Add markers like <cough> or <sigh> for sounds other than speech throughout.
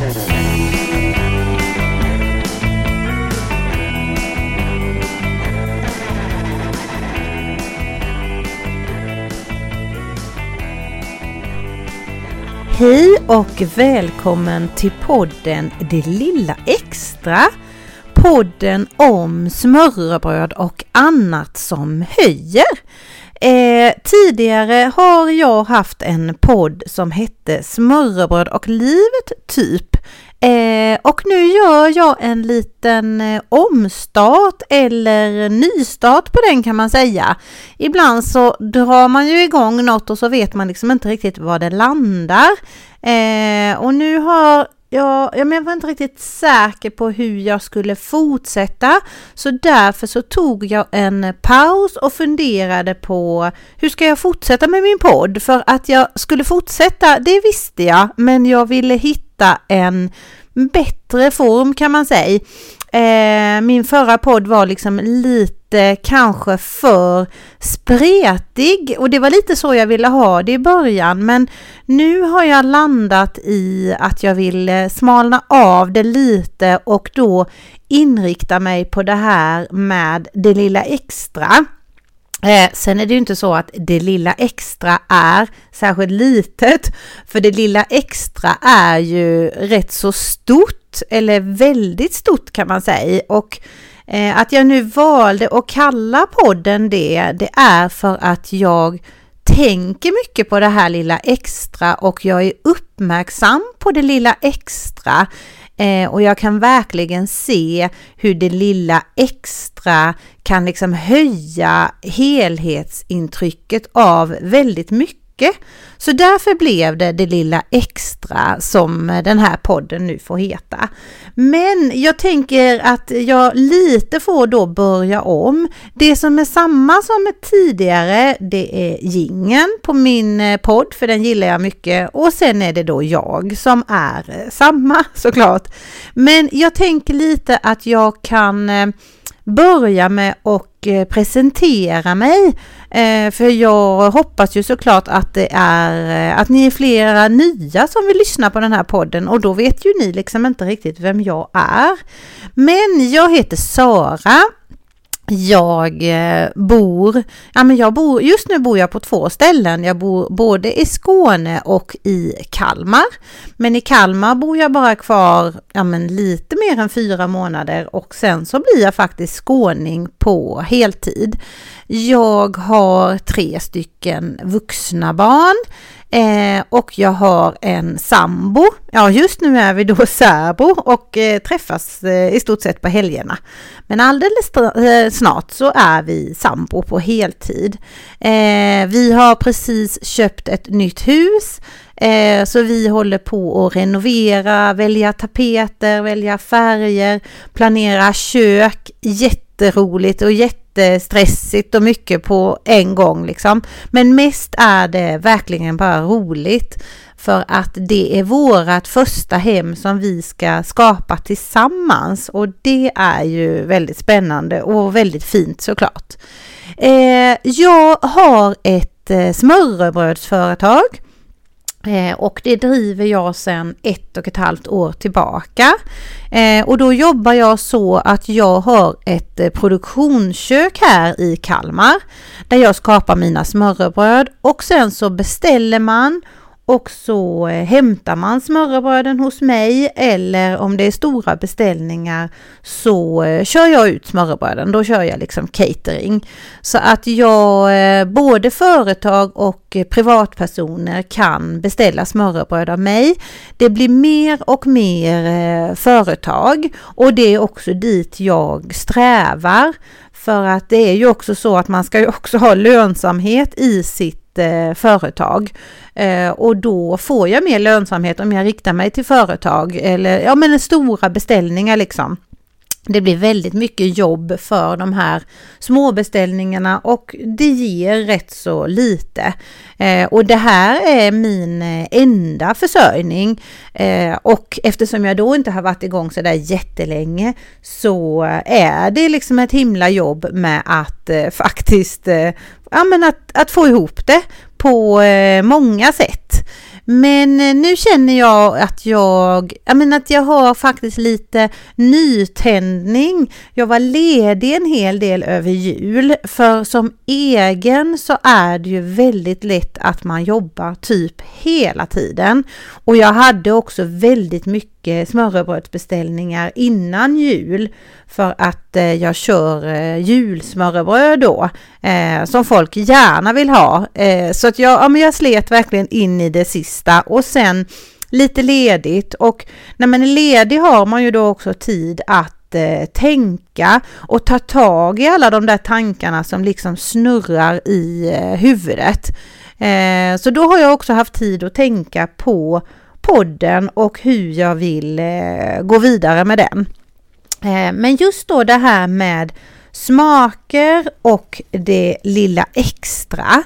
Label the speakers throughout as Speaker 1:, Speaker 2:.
Speaker 1: Hej och välkommen till podden Det lilla extra. Podden om smörrebröd och annat som höjer. Eh, tidigare har jag haft en podd som hette Smörrebröd och livet typ. Eh, och nu gör jag en liten eh, omstart eller nystart på den kan man säga. Ibland så drar man ju igång något och så vet man liksom inte riktigt var det landar. Eh, och nu har jag, jag var inte riktigt säker på hur jag skulle fortsätta så därför så tog jag en paus och funderade på hur ska jag fortsätta med min podd? För att jag skulle fortsätta, det visste jag, men jag ville hitta en bättre form kan man säga. Eh, min förra podd var liksom lite kanske för spretig och det var lite så jag ville ha det i början men nu har jag landat i att jag vill eh, smalna av det lite och då inrikta mig på det här med det lilla extra. Eh, sen är det ju inte så att det lilla extra är särskilt litet, för det lilla extra är ju rätt så stort, eller väldigt stort kan man säga. Och eh, att jag nu valde att kalla podden det, det är för att jag tänker mycket på det här lilla extra och jag är uppmärksam på det lilla extra. Eh, och jag kan verkligen se hur det lilla extra kan liksom höja helhetsintrycket av väldigt mycket mycket. Så därför blev det det lilla extra som eh, den här podden nu får heta. Men jag tänker att jag lite får då börja om. Det som är samma som tidigare, det är gingen på min eh, podd, för den gillar jag mycket. Och sen är det då jag som är eh, samma <laughs> såklart. Men jag tänker lite att jag kan eh, börja med att eh, presentera mig. Eh, för jag hoppas ju såklart att det är eh, att ni är flera nya som vill lyssna på den här podden och då vet ju ni liksom inte riktigt vem jag är. Men jag heter Sara jag eh, bor, ja men jag bor, just nu bor jag på två ställen. Jag bor både i Skåne och i Kalmar. Men i Kalmar bor jag bara kvar, ja men lite mer än fyra månader och sen så blir jag faktiskt skåning på heltid. Jag har tre stycken vuxna barn. Eh, och jag har en sambo. Ja, just nu är vi då <laughs> särbo och eh, träffas eh, i stort sett på helgerna. Men alldeles eh, snart så är vi sambo på heltid. Eh, vi har precis köpt ett nytt hus eh, så vi håller på att renovera, välja tapeter, välja färger, planera kök. Jätteroligt och jätte jättestressigt och mycket på en gång liksom. Men mest är det verkligen bara roligt för att det är vårat första hem som vi ska skapa tillsammans och det är ju väldigt spännande och väldigt fint såklart. Eh, jag har ett eh, smörrebrödsföretag Eh, och det driver jag sedan ett och ett halvt år tillbaka. Eh, och då jobbar jag så att jag har ett eh, produktionskök här i Kalmar där jag skapar mina smörrebröd och sen så beställer man och så eh, hämtar man smörrebröden hos mig eller om det är stora beställningar så eh, kör jag ut smörrebröden. Då kör jag liksom catering. Så att jag, eh, både företag och privatpersoner kan beställa smörrebröd av mig. Det blir mer och mer företag och det är också dit jag strävar. För att det är ju också så att man ska ju också ha lönsamhet i sitt Eh, företag. Eh, och då får jag mer lönsamhet om jag riktar mig till företag eller ja men stora beställningar liksom. Det blir väldigt mycket jobb för de här småbeställningarna och det ger rätt så lite. Eh, och det här är min eh, enda försörjning eh, och eftersom jag då inte har varit igång så där jättelänge så är det liksom ett himla jobb med att eh, <laughs> faktiskt, eh, ja men att, att få ihop det på eh, många sätt. Men eh, nu känner jag att jag, jag menar att jag har faktiskt lite nytändning. Jag var ledig en hel del över jul för som egen så är det ju väldigt lätt att man jobbar typ hela tiden. Och jag hade också väldigt mycket smörrebrödsbeställningar innan jul för att eh, jag kör eh, julsmörrebröd då eh, som folk gärna vill ha. Så att jag, ja, men jag slet verkligen in i det sista och sen lite ledigt och när man är ledig har man ju då också tid att tänka och ta tag i alla de där tankarna som liksom snurrar i huvudet. Så då har jag också haft tid att tänka på podden och hur jag vill eh, gå vidare med den. Eh, men just då det här med smaker och det lilla extra.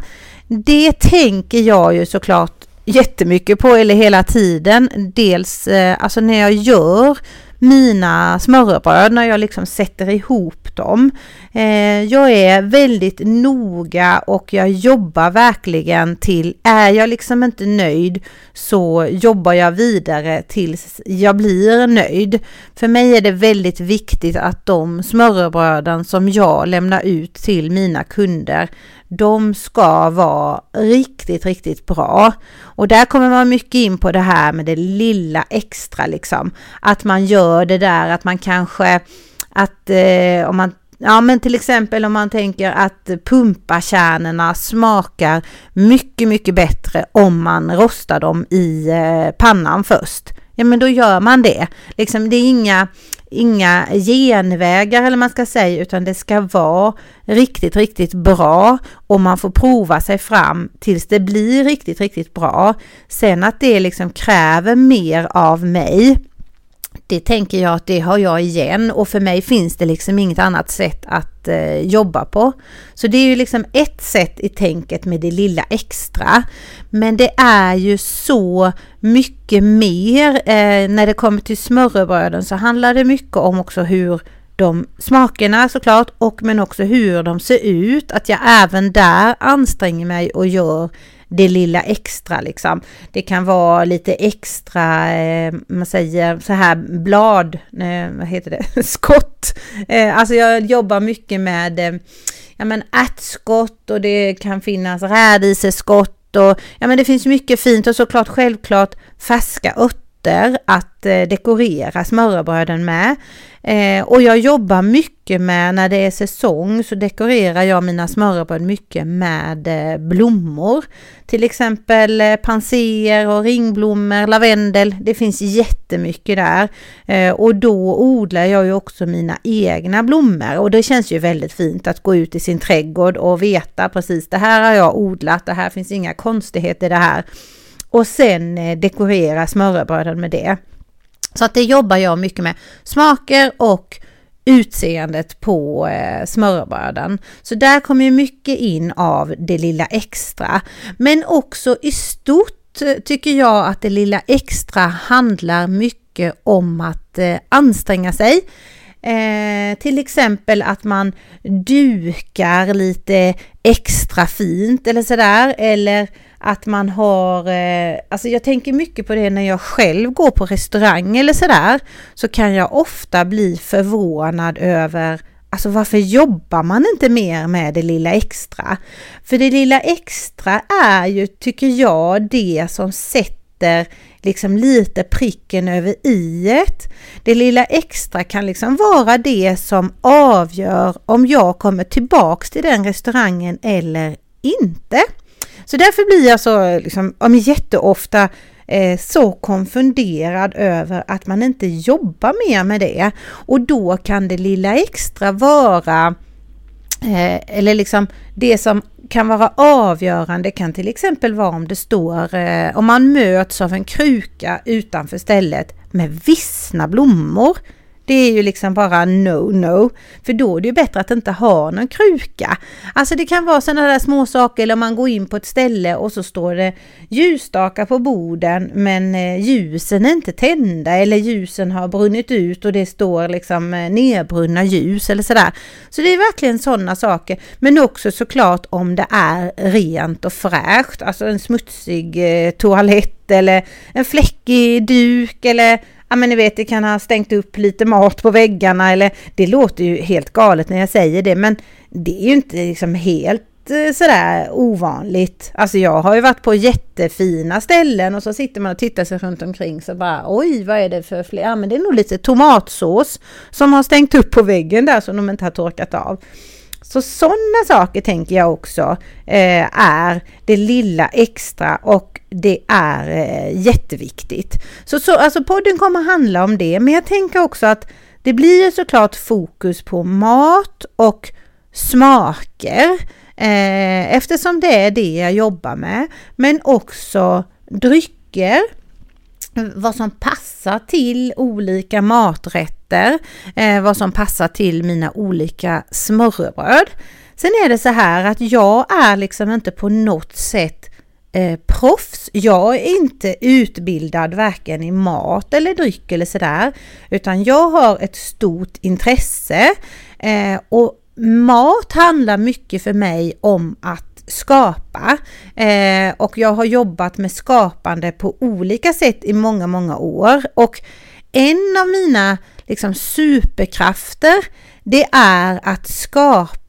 Speaker 1: Det tänker jag ju såklart jättemycket på, eller hela tiden. Dels eh, alltså när jag gör mina smörrebröd när jag liksom sätter ihop dem. Eh, jag är väldigt noga och jag jobbar verkligen till, är jag liksom inte nöjd så jobbar jag vidare tills jag blir nöjd. För mig är det väldigt viktigt att de smörrebröden som jag lämnar ut till mina kunder de ska vara riktigt, riktigt bra. Och där kommer man mycket in på det här med det lilla extra liksom. Att man gör det där att man kanske, att eh, om man Ja men till exempel om man tänker att pumpakärnorna smakar mycket, mycket bättre om man rostar dem i eh, pannan först. Ja men då gör man det. Liksom, det är inga, inga genvägar eller man ska säga utan det ska vara riktigt, riktigt bra och man får prova sig fram tills det blir riktigt, riktigt bra. Sen att det liksom kräver mer av mig det tänker jag att det har jag igen och för mig finns det liksom inget annat sätt att eh, jobba på. Så det är ju liksom ett sätt i tänket med det lilla extra. Men det är ju så mycket mer. Eh, när det kommer till smörrebröden så handlar det mycket om också hur de smakerna såklart och men också hur de ser ut. Att jag även där anstränger mig och gör det lilla extra liksom. Det kan vara lite extra, eh, man säger så här blad, eh, vad heter det, <laughs> skott. Eh, alltså jag jobbar mycket med eh, ja men ärtskott och det kan finnas rädiseskott och ja men det finns mycket fint och såklart självklart färska örter att eh, dekorera smörrebröden med. Eh, och jag jobbar mycket med, när det är säsong så dekorerar jag mina smörrebröd mycket med eh, blommor. Till exempel eh, panser och ringblommor, lavendel, det finns jättemycket där. Eh, och då odlar jag ju också mina egna blommor och det känns ju väldigt fint att gå ut i sin trädgård och veta precis det här har jag odlat, det här finns inga konstigheter i det här. Och sen eh, dekorera smörrebröden med det. Så att det jobbar jag mycket med. Smaker och utseendet på eh, smörrebröden. Så där kommer ju mycket in av det lilla extra. Men också i stort eh, tycker jag att det lilla extra handlar mycket om att eh, anstränga sig. Eh, till exempel att man dukar lite extra fint eller sådär. Eller att man har, eh, alltså jag tänker mycket på det när jag själv går på restaurang eller sådär, så kan jag ofta bli förvånad över Alltså varför jobbar man inte mer med det lilla extra? För det lilla extra är ju, tycker jag, det som sätter liksom lite pricken över i Det lilla extra kan liksom vara det som avgör om jag kommer tillbaks till den restaurangen eller inte. Så därför blir jag så liksom, ja, jätteofta eh, så konfunderad över att man inte jobbar mer med det. Och då kan det lilla extra vara Eh, eller liksom det som kan vara avgörande kan till exempel vara om det står, eh, om man möts av en kruka utanför stället med vissna blommor. Det är ju liksom bara no-no. För då är det ju bättre att inte ha någon kruka. Alltså det kan vara sådana där små saker, eller man går in på ett ställe och så står det ljusstakar på borden men eh, ljusen är inte tända eller ljusen har brunnit ut och det står liksom eh, nedbrunna ljus eller sådär. Så det är verkligen sådana saker. Men också såklart om det är rent och fräscht, alltså en smutsig eh, toalett eller en fläckig duk eller ja men ni vet det kan ha stängt upp lite mat på väggarna eller det låter ju helt galet när jag säger det men det är ju inte liksom helt eh, sådär ovanligt. Alltså jag har ju varit på jättefina ställen och så sitter man och tittar sig runt omkring så bara oj vad är det för fler? Ja men det är nog lite tomatsås som har stängt upp på väggen där som de inte har torkat av. Så sådana saker tänker jag också eh, är det lilla extra och det är eh, jätteviktigt. Så, så alltså podden kommer handla om det, men jag tänker också att det blir såklart fokus på mat och smaker eh, eftersom det är det jag jobbar med, men också drycker vad som passar till olika maträtter, eh, vad som passar till mina olika smörrebröd. Sen är det så här att jag är liksom inte på något sätt eh, proffs. Jag är inte utbildad varken i mat eller dryck eller sådär, utan jag har ett stort intresse. Eh, och mat handlar mycket för mig om att skapa. Eh, och jag har jobbat med skapande på olika sätt i många, många år. Och en av mina liksom superkrafter det är att skapa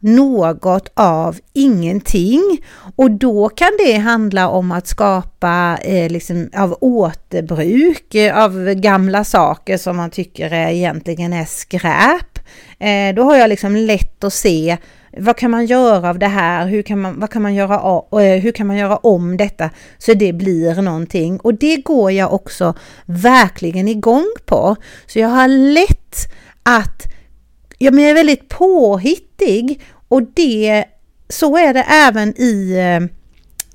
Speaker 1: något av ingenting och då kan det handla om att skapa eh, liksom av återbruk av gamla saker som man tycker är, egentligen är skräp. Eh, då har jag liksom lätt att se vad kan man göra av det här? Hur kan man, vad kan man göra, eh, hur kan man göra om detta så det blir någonting? Och det går jag också verkligen igång på. Så jag har lätt att, ja men jag är väldigt påhittig och det, så är det även i eh,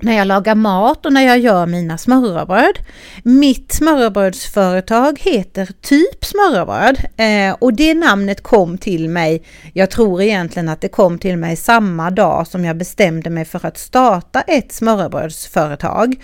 Speaker 1: när jag lagar mat och när jag gör mina smörrebröd. Mitt smörrebrödsföretag heter Typ smörrebröd eh, och det namnet kom till mig, jag tror egentligen att det kom till mig samma dag som jag bestämde mig för att starta ett smörrebrödsföretag.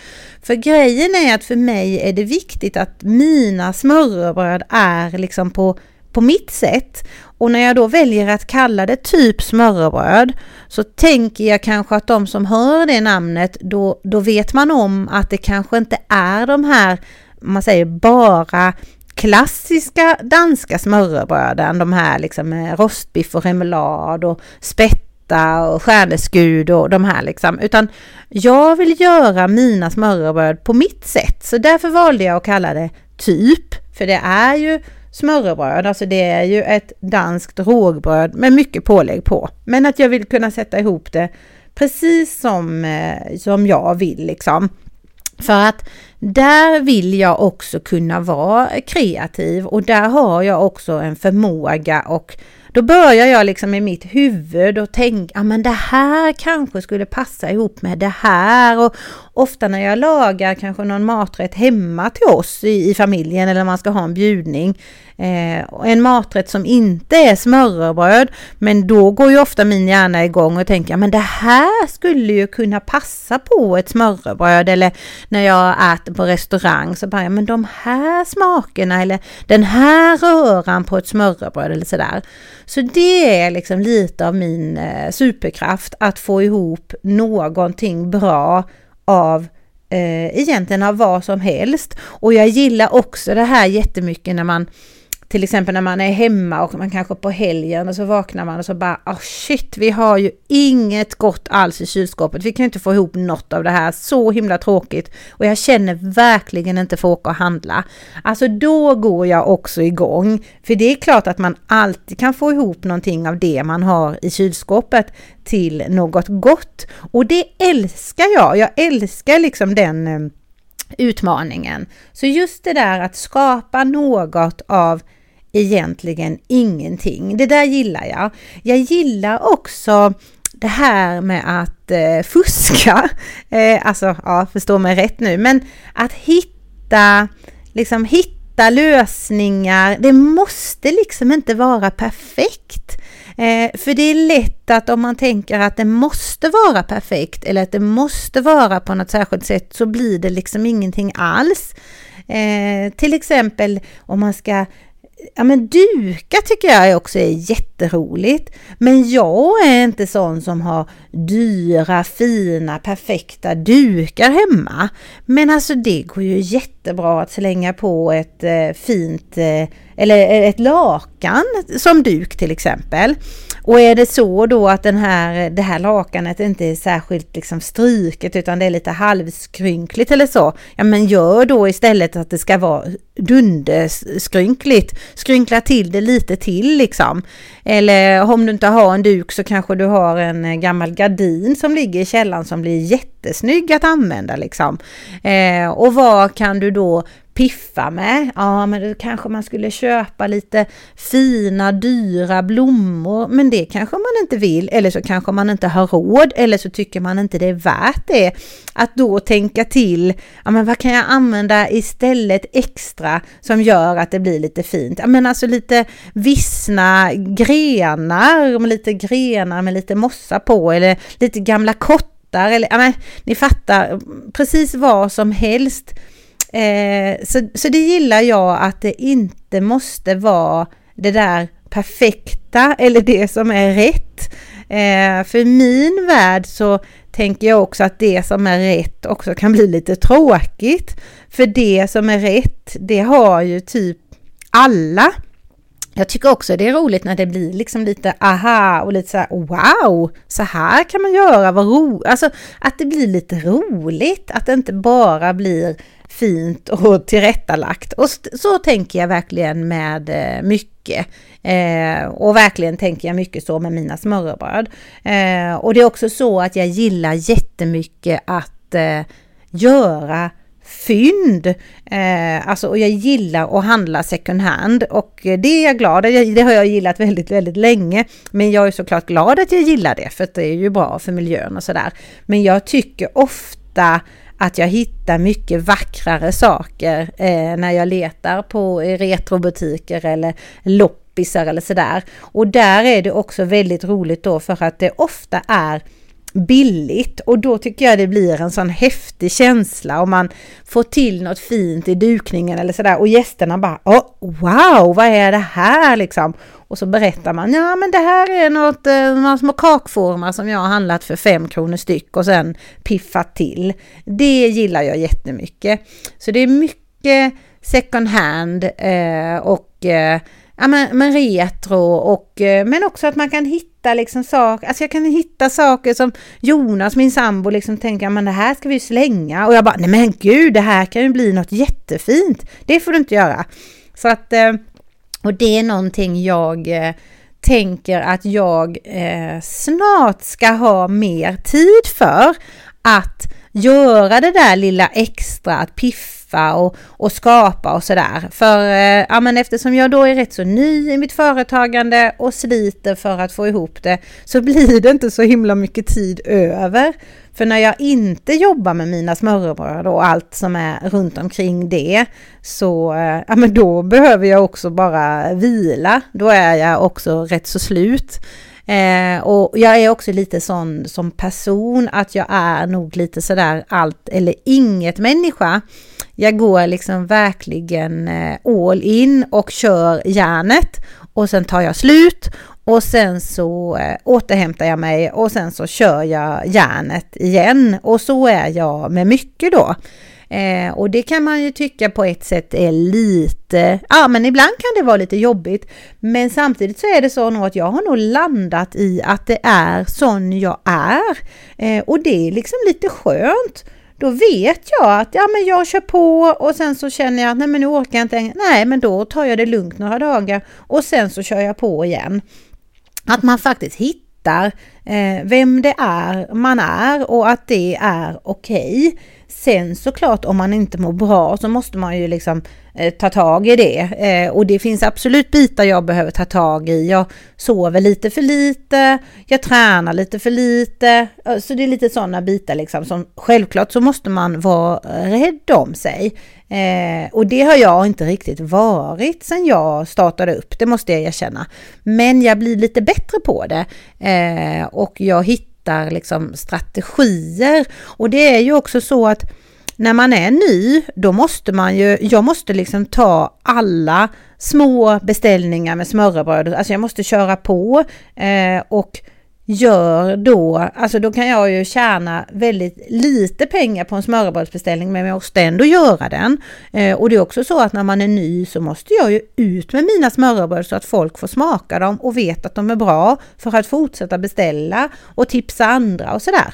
Speaker 1: För grejen är att för mig är det viktigt att mina smörrebröd är liksom på på mitt sätt. Och när jag då väljer att kalla det typ smörrebröd så tänker jag kanske att de som hör det namnet då, då vet man om att det kanske inte är de här, man säger bara klassiska danska smörrebröden, de här liksom med rostbiff och remoulad och spätta och stjärneskud och de här liksom, utan jag vill göra mina smörrebröd på mitt sätt, så därför valde jag att kalla det typ, för det är ju smörrebröd, alltså det är ju ett danskt rågbröd med mycket pålägg på. Men att jag vill kunna sätta ihop det precis som, eh, som jag vill liksom. För att där vill jag också kunna vara kreativ och där har jag också en förmåga och då börjar jag liksom i mitt huvud och tänka, ja men det här kanske skulle passa ihop med det här. Och ofta när jag lagar kanske någon maträtt hemma till oss i, i familjen eller man ska ha en bjudning Eh, en maträtt som inte är smörrebröd, men då går ju ofta min hjärna igång och tänker men det här skulle ju kunna passa på ett smörrebröd eller när jag äter på restaurang så bara, ja, men de här smakerna eller den här röran på ett smörrebröd eller sådär. Så det är liksom lite av min eh, superkraft att få ihop någonting bra av eh, egentligen av vad som helst. Och jag gillar också det här jättemycket när man till exempel när man är hemma och man kanske på helgen och så vaknar man och så bara oh shit, vi har ju inget gott alls i kylskåpet. Vi kan inte få ihop något av det här. Så himla tråkigt och jag känner verkligen inte för att åka och handla. Alltså då går jag också igång. För det är klart att man alltid kan få ihop någonting av det man har i kylskåpet till något gott och det älskar jag. Jag älskar liksom den eh, utmaningen. Så just det där att skapa något av egentligen ingenting. Det där gillar jag. Jag gillar också det här med att eh, fuska. <laughs> Eh, alltså, ja, förstå mig rätt nu, men att hitta, liksom hitta lösningar. Det måste liksom inte vara perfekt. Eh, för det är lätt att om man tänker att det måste vara perfekt eller att det måste vara på något särskilt sätt så blir det liksom ingenting alls. Eh, till exempel om man ska ja men duka tycker jag också är jätteroligt. Men jag är inte sån som har dyra, fina, perfekta dukar hemma. Men alltså det går ju jättebra att slänga på ett eh, fint, eh, eller eh, ett lakan som duk till exempel. Och är det så då att den här, det här lakanet inte är särskilt liksom stryket utan det är lite halvskrynkligt eller så, ja men gör då istället att det ska vara dunderskrynkligt. Skrynkla till det lite till liksom. Eller om du inte har en duk så kanske du har en eh, gammal gardin som ligger i källaren som blir jättesnygg att använda liksom. Eh, och vad kan du då piffa med. Ja, men då kanske man skulle köpa lite fina, dyra blommor, men det kanske man inte vill, eller så kanske man inte har råd, eller så tycker man inte det är värt det. Att då tänka till, ja men vad kan jag använda istället extra som gör att det blir lite fint? Ja men alltså lite vissna grenar, med lite grenar med lite mossa på, eller lite gamla kottar, eller ja men ni fattar, precis vad som helst Eh, så, så det gillar jag att det inte måste vara det där perfekta eller det som är rätt. Eh, för i min värld så tänker jag också att det som är rätt också kan bli lite tråkigt. För det som är rätt, det har ju typ alla. Jag tycker också det är roligt när det blir liksom lite aha och lite så här wow, så här kan man göra, vad roligt. Alltså att det blir lite roligt, att det inte bara blir fint och <laughs> tillrättalagt. Och så tänker jag verkligen med eh, mycket. Eh, och verkligen tänker jag mycket så med mina smörrebröd. Eh, och det är också så att jag gillar jättemycket att eh, göra fynd. Eh, alltså, och jag gillar att handla second hand och det är jag glad Det har jag gillat väldigt, väldigt länge. Men jag är såklart glad att jag gillar det för att det är ju bra för miljön och sådär. Men jag tycker ofta att jag hittar mycket vackrare saker eh, när jag letar på eh, retrobutiker eller loppisar eller sådär. Och där är det också väldigt roligt då för att det ofta är billigt och då tycker jag det blir en sån häftig känsla om man får till något fint i dukningen eller sådär och gästerna bara oh, wow, vad är det här liksom? Och så berättar man, ja men det här är något, eh, några små kakformar som jag har handlat för fem kronor styck och sen piffat till. Det gillar jag jättemycket. Så det är mycket second hand eh, och eh, ja, men, men retro och eh, men också att man kan hitta liksom saker, alltså jag kan hitta saker som Jonas, min sambo, liksom tänker, men det här ska vi slänga och jag bara, nej men gud, det här kan ju bli något jättefint. Det får du inte göra. Så att, eh, och det är någonting jag eh, tänker att jag snart ska ha mer tid för att göra det där lilla extra, att piffa och, och skapa och sådär. För eh, ja, men eftersom jag då är rätt så ny i mitt företagande och sliter för att få ihop det så <laughs> blir det inte så himla mycket tid över. För när jag inte jobbar med mina smörrebröd och allt som är runt omkring det så eh, ja, men då behöver jag också bara vila. Då är jag också rätt så slut. Eh, och jag är också lite sån som person att jag är nog lite sådär allt eller inget människa. Jag går liksom verkligen eh, all in och kör järnet och sen tar jag slut och sen så eh, återhämtar jag mig och sen så kör jag järnet igen och så är jag med mycket då. Eh, och det kan man ju tycka på ett sätt är lite, ja men ibland kan det vara lite jobbigt. Men samtidigt så är det så nog att jag har nog landat i att det är sån jag är. Eh, och det är liksom lite skönt. Då vet jag att ja, men jag kör på och sen så känner jag att nej men nu orkar jag inte. Nej men då tar jag det lugnt några dagar och sen så kör jag på igen. Att man faktiskt hittar eh, vem det är man är och att det är okej. Okay. Sen såklart om man inte mår bra så måste man ju liksom eh, ta tag i det. Eh, och det finns absolut bitar jag behöver ta tag i. Jag sover lite för lite, jag tränar lite för lite. Eh, så det är lite sådana bitar liksom som självklart så måste man vara rädd om sig. Eh, och det har jag inte riktigt varit sedan jag startade upp, det måste jag erkänna. Men jag blir lite bättre på det eh, och jag hittar hittar liksom strategier. Och det är ju också så att när man är ny, då måste man ju, jag måste liksom ta alla små beställningar med smörrebröd, alltså jag måste köra på eh, och gör då, alltså då kan jag ju tjäna väldigt lite pengar på en smörrebrödsbeställning men jag måste ändå göra den. Eh, och det är också så att när man är ny så måste jag ju ut med mina smörrebröd så att folk får smaka dem och vet att de är bra för att fortsätta beställa och tipsa andra och sådär.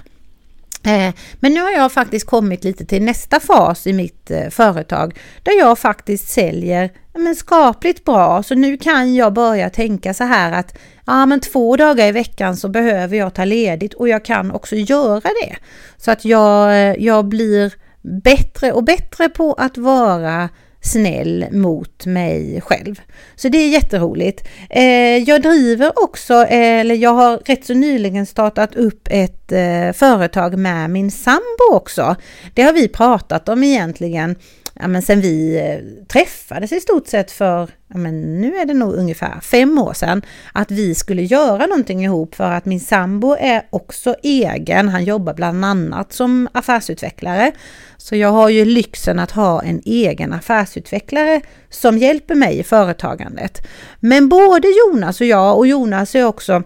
Speaker 1: Eh, men nu har jag faktiskt kommit lite till nästa fas i mitt eh, företag där jag faktiskt säljer men skapligt bra. Så nu kan jag börja tänka så här att ja, men två dagar i veckan så behöver jag ta ledigt och jag kan också göra det. Så att jag, jag blir bättre och bättre på att vara snäll mot mig själv. Så det är jätteroligt. Eh, jag driver också, eh, eller jag har rätt så nyligen startat upp ett eh, företag med min sambo också. Det har vi pratat om egentligen ja, men sen vi eh, träffades i stort sett för, ja, men nu är det nog ungefär fem år sedan, att vi skulle göra någonting ihop för att min sambo är också egen. Han jobbar bland annat som affärsutvecklare. Så jag har ju lyxen att ha en egen affärsutvecklare som hjälper mig i företagandet. Men både Jonas och jag, och Jonas är också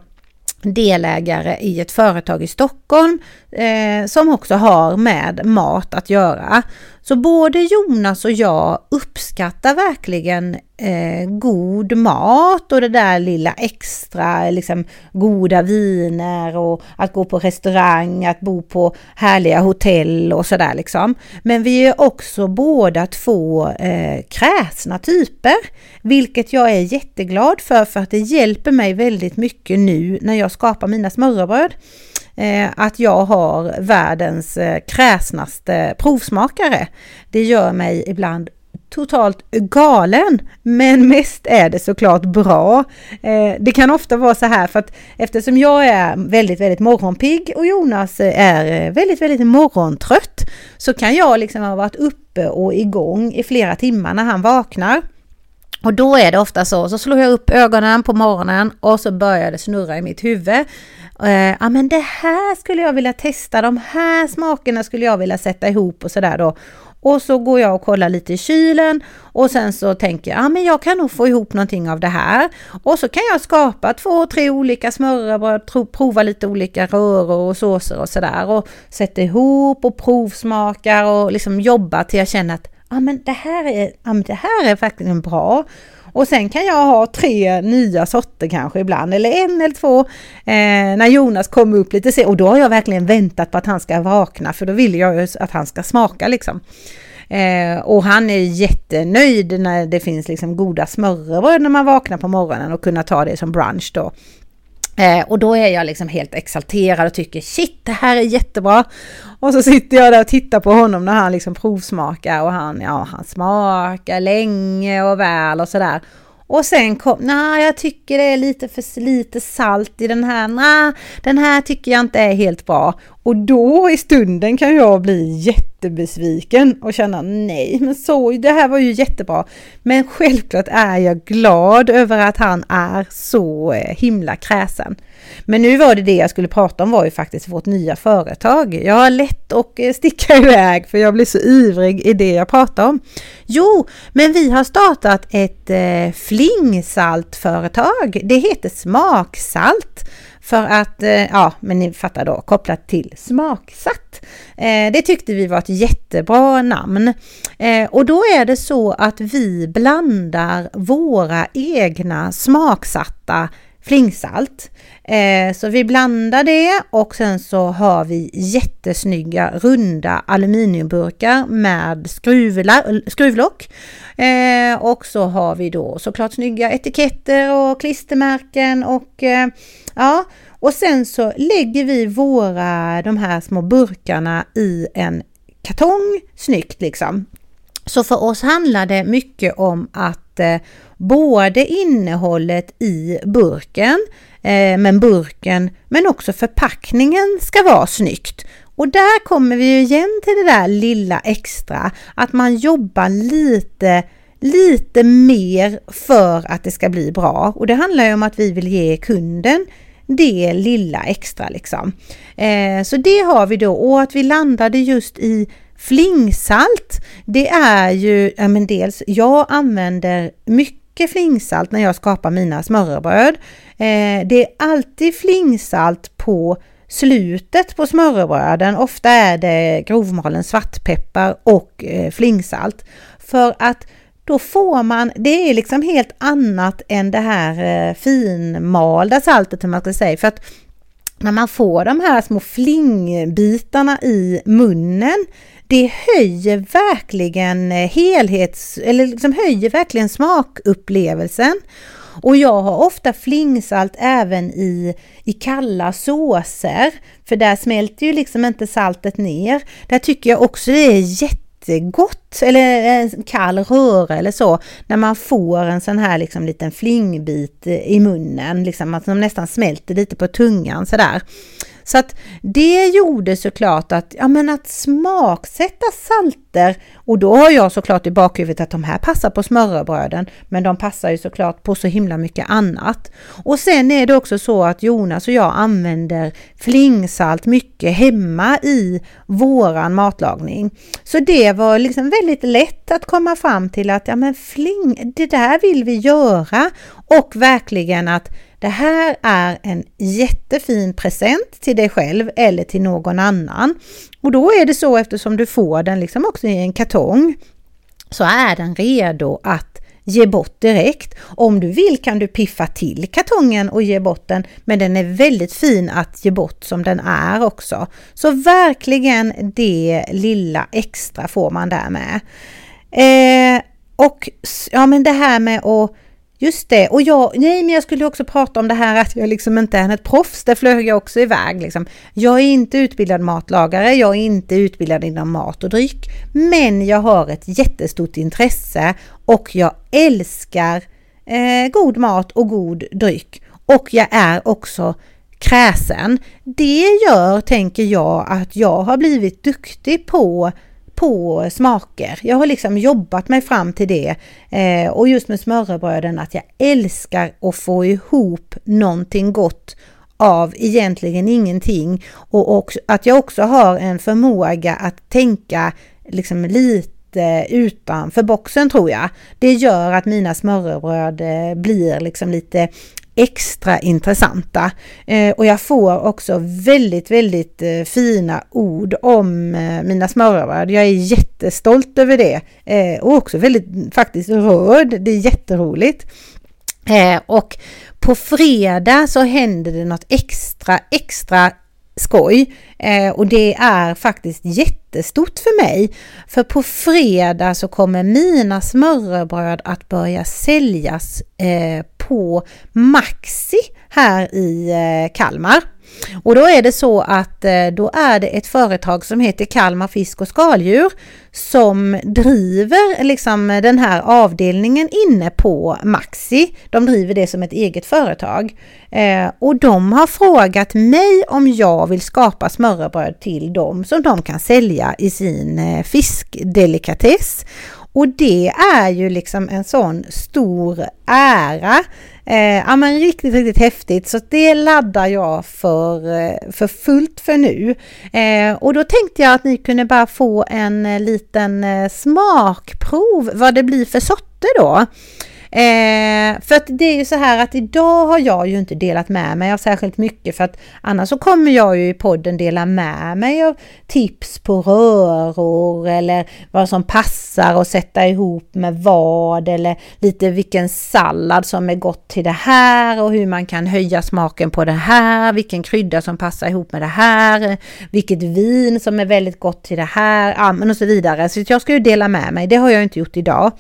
Speaker 1: delägare i ett företag i Stockholm eh, som också har med mat att göra. Så både Jonas och jag uppskattar verkligen eh, god mat och det där lilla extra, liksom goda viner och att gå på restaurang, att bo på härliga hotell och sådär liksom. Men vi är också båda två eh, kräsna typer, vilket jag är jätteglad för, för att det hjälper mig väldigt mycket nu när jag skapar mina smörrebröd. Eh, att jag har världens eh, kräsnaste provsmakare. Det gör mig ibland totalt galen, men mest är det såklart bra. Eh, det kan ofta vara så här för att eftersom jag är väldigt, väldigt morgonpigg och Jonas är eh, väldigt, väldigt morgontrött så kan jag liksom ha varit uppe och igång i flera timmar när han vaknar. Och då är det ofta så, så slår jag upp ögonen på morgonen och så börjar det snurra i mitt huvud. Eh, ja men det här skulle jag vilja testa, de här smakerna skulle jag vilja sätta ihop och sådär då. Och så går jag och kollar lite i kylen och sen så tänker jag, ja men jag kan nog få ihop någonting av det här. Och så kan jag skapa två, tre olika smörrebröd, prova lite olika röror och såser och sådär och sätta ihop och provsmakar och liksom jobba till jag känner att ja men det här är, ja, men det här är verkligen bra. Och sen kan jag ha tre nya sorter kanske ibland, eller en eller två. Eh, när Jonas kommer upp lite sen, och då har jag verkligen väntat på att han ska vakna, för då vill jag ju att han ska smaka liksom. Eh, och han är jättenöjd när det finns liksom goda smörrebröd när man vaknar på morgonen och kunna ta det som brunch då. Eh, och då är jag liksom helt exalterad och tycker shit, det här är jättebra. Och så sitter jag där och tittar på honom när han liksom provsmakar och han, ja, han smakar länge och väl och sådär. Och sen kom, nej jag tycker det är lite för lite salt i den här, nej den här tycker jag inte är helt bra. Och då i stunden kan jag bli jättebesviken och känna nej men så, det här var ju jättebra. Men självklart är jag glad över att han är så eh, himla kräsen. Men nu var det det jag skulle prata om var ju faktiskt vårt nya företag. Jag har lätt att eh, sticka <laughs> iväg för jag blir så ivrig i det jag pratar om. Jo, men vi har startat ett eh, flingsaltföretag. Det heter Smaksalt. För att, eh, ja, men ni fattar då, kopplat till smaksatt. Eh, det tyckte vi var ett jättebra namn. Eh, och då är det så att vi blandar våra egna smaksatta flingsalt. Eh, så vi blandar det och sen så har vi jättesnygga runda aluminiumburkar med skruvlock. Eh, och så har vi då såklart snygga etiketter och klistermärken och eh, ja, och sen så lägger vi våra de här små burkarna i en kartong snyggt liksom. Så för oss handlar det mycket om att eh, både innehållet i burken, eh, men burken, men också förpackningen ska vara snyggt. Och där kommer vi ju igen till det där lilla extra, att man jobbar lite lite mer för att det ska bli bra. Och det handlar ju om att vi vill ge kunden det lilla extra liksom. Eh, så det har vi då och att vi landade just i flingsalt, det är ju, ja men dels, jag använder mycket flingsalt när jag skapar mina smörrebröd. Eh, det är alltid flingsalt på slutet på smörrebröden. Ofta är det grovmalen svartpeppar och eh, flingsalt. För att då får man, det är liksom helt annat än det här eh, finmalda saltet som man ska säga. För att när man får de här små flingbitarna i munnen, det höjer verkligen eh, helhets, eller liksom höjer verkligen smakupplevelsen. Och jag har ofta flingsalt även i, i kalla såser, för där smälter ju liksom inte saltet ner. Där tycker jag också det är jätte jättegott, eller en kall röra eller så, när man får en sån här liksom liten flingbit i munnen, liksom att de nästan smälter lite på tungan sådär. Så att det gjorde såklart att, ja men att smaksätta salter och då har jag såklart i bakhuvudet att de här passar på smörrebröden men de passar ju såklart på så himla mycket annat. Och sen är det också så att Jonas och jag använder flingsalt mycket hemma i våran matlagning. Så det var liksom väldigt lätt att komma fram till att ja men fling, det där vill vi göra och verkligen att det här är en jättefin present till dig själv eller till någon annan. Och då är det så eftersom du får den liksom också i en kartong så är den redo att ge bort direkt. Om du vill kan du piffa till kartongen och ge bort den, men den är väldigt fin att ge bort som den är också. Så verkligen det lilla extra får man där med. Eh, och ja, men det här med att Just det, och jag, nej men jag skulle också prata om det här att jag liksom inte är ett proffs, det flög jag också iväg liksom. Jag är inte utbildad matlagare, jag är inte utbildad inom mat och dryck, men jag har ett jättestort intresse och jag älskar eh, god mat och god dryck. Och jag är också kräsen. Det gör, tänker jag, att jag har blivit duktig på på smaker. Jag har liksom jobbat mig fram till det. Eh, och just med smörrebröden att jag älskar att få ihop någonting gott av egentligen ingenting. Och, också, att jag också har en förmåga att tänka liksom lite utanför boxen tror jag. Det gör att mina smörrebröd eh, blir liksom lite extra intressanta. Eh, och jag får också väldigt, väldigt eh, fina ord om eh, mina smörrebröd. Jag är jättestolt över det eh, och också väldigt faktiskt rörd. Det är jätteroligt. Eh, och på fredag så händer det något extra, extra skoj eh, och det är faktiskt jättestort för mig. För på fredag så kommer mina smörrebröd att börja säljas eh, på Maxi här i eh, Kalmar. Och då är det så att eh, då är det ett företag som heter Kalmar Fisk och Skaldjur som driver liksom den här avdelningen inne på Maxi. De driver det som ett eget företag. Eh, och de har frågat mig om jag vill skapa smörrebröd till dem som de kan sälja i sin eh, fiskdelikatess. Och det är ju liksom en sån stor ära. Eh, ja men riktigt, riktigt häftigt. Så det laddar jag för, eh, för fullt för nu. Eh, och då tänkte jag att ni kunde bara få en eh, liten eh, smakprov vad det blir för sorter då. Eh, för att det är ju så här att idag har jag ju inte delat med mig av särskilt mycket för att annars så kommer jag ju i podden dela med mig av tips på röror eller vad som passar att sätta ihop med vad eller lite vilken sallad som är gott till det här och hur man kan höja smaken på det här, vilken krydda som passar ihop med det här, vilket vin som är väldigt gott till det här, ja, men och så vidare. Så jag ska ju dela med mig, det har jag inte gjort idag.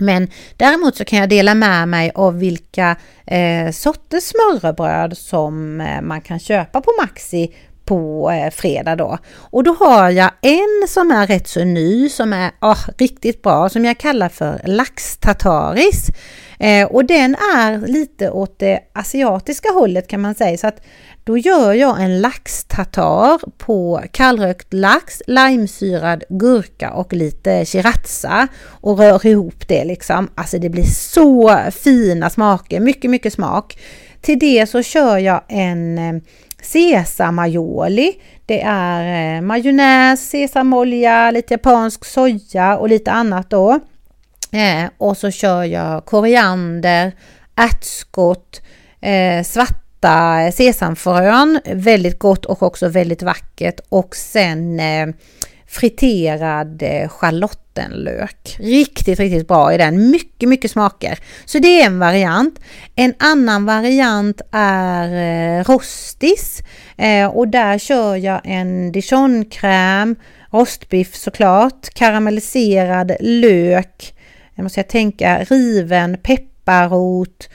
Speaker 1: Men däremot så kan jag dela med mig av vilka eh, sorters smörrebröd som eh, man kan köpa på Maxi på eh, fredag då. Och då har jag en som är rätt så ny som är oh, riktigt bra som jag kallar för laxtataris. Eh, och den är lite åt det asiatiska hållet kan man säga så att då gör jag en laxtatar på kallrökt lax, limesyrad gurka och lite sriracha och rör ihop det liksom. Alltså det blir så fina smaker, mycket mycket smak. Till det så kör jag en eh, sesamaioli. Det är eh, majonnäs, sesamolja, lite japansk soja och lite annat då. Eh, och så kör jag koriander, ärtskott, eh, svarta eh, sesamfrön, väldigt gott och också väldigt vackert. Och sen eh, friterad eh, bottenlök. Riktigt, riktigt bra i den. Mycket, mycket smaker. Så det är en variant. En annan variant är eh, rostis eh, och där kör jag en dijonkräm, rostbiff såklart, karamelliserad lök, jag måste tänka riven pepparrot,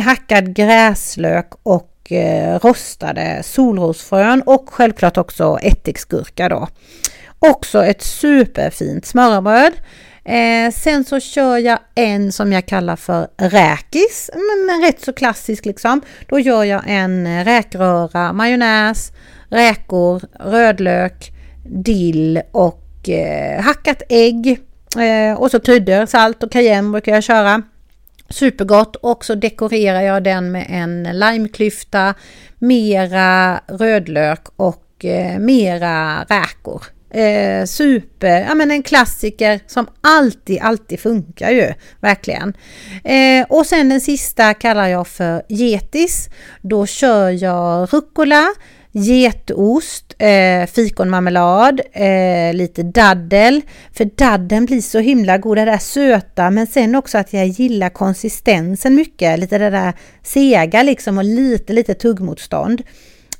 Speaker 1: hackad gräslök och eh, rostade solrosfrön och självklart också ättiksgurka då. Också ett superfint smörrebröd. Eh, sen så kör jag en som jag kallar för räkis, men rätt så klassisk liksom. Då gör jag en räkröra, majonnäs, räkor, rödlök, dill och eh, hackat ägg. Eh, och så kryddor, salt och cayenne brukar jag köra. Supergott och så dekorerar jag den med en limeklyfta, mera rödlök och eh, mera räkor. Eh, super, ja men en klassiker som alltid, alltid funkar ju, verkligen. Eh, och sen den sista kallar jag för getis. Då kör jag rucola, getost, eh, fikonmarmelad, eh, lite daddel. För daddeln blir så himla god, det där söta, men sen också att jag gillar konsistensen mycket, lite det där sega liksom och lite, lite tuggmotstånd.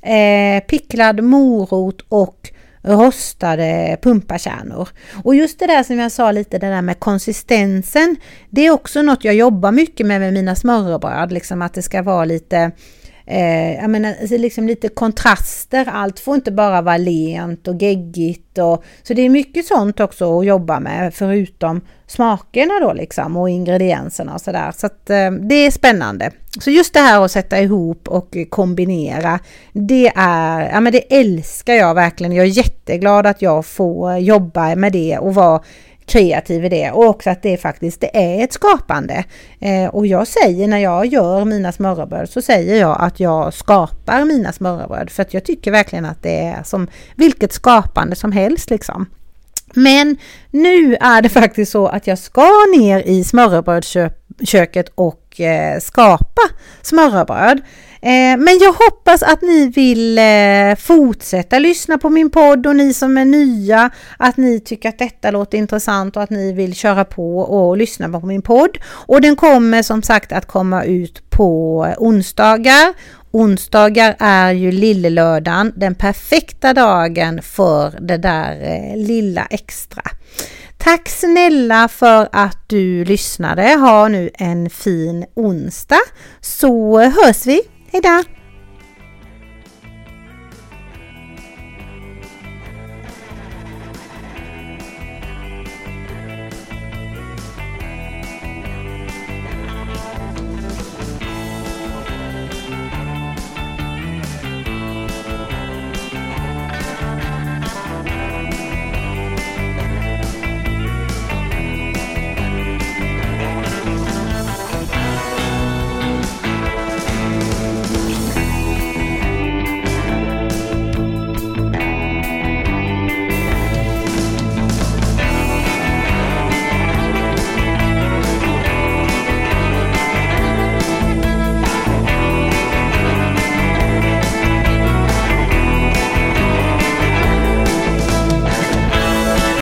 Speaker 1: Eh, picklad morot och rostade pumpakärnor. Och just det där som jag sa lite, det där med konsistensen, det är också något jag jobbar mycket med med mina smörrebröd, liksom att det ska vara lite eh, jag menar, alltså liksom lite kontraster. Allt får inte bara vara lent och geggigt. Och, så det är mycket sånt också att jobba med förutom smakerna då liksom och ingredienserna och sådär. Så att eh, det är spännande. Så just det här att sätta ihop och kombinera, det är, ja men det älskar jag verkligen. Jag är jätteglad att jag får jobba med det och vara kreativ i det och också att det faktiskt det är ett skapande. Eh, och jag säger när jag gör mina smörrebröd så säger jag att jag skapar mina smörrebröd för att jag tycker verkligen att det är som vilket skapande som helst liksom. Men nu är det faktiskt så att jag ska ner i köket och eh, skapa smörrebröd. Eh, men jag hoppas att ni vill eh, fortsätta lyssna på min podd och ni som är nya att ni tycker att detta låter intressant och att ni vill köra på och lyssna på min podd. Och den kommer som sagt att komma ut på onsdagar. Onsdagar är ju lillelördagen, den perfekta dagen för det där eh, lilla extra. Tack snälla för att du lyssnade. Ha nu en fin onsdag så hörs vi Hejdå!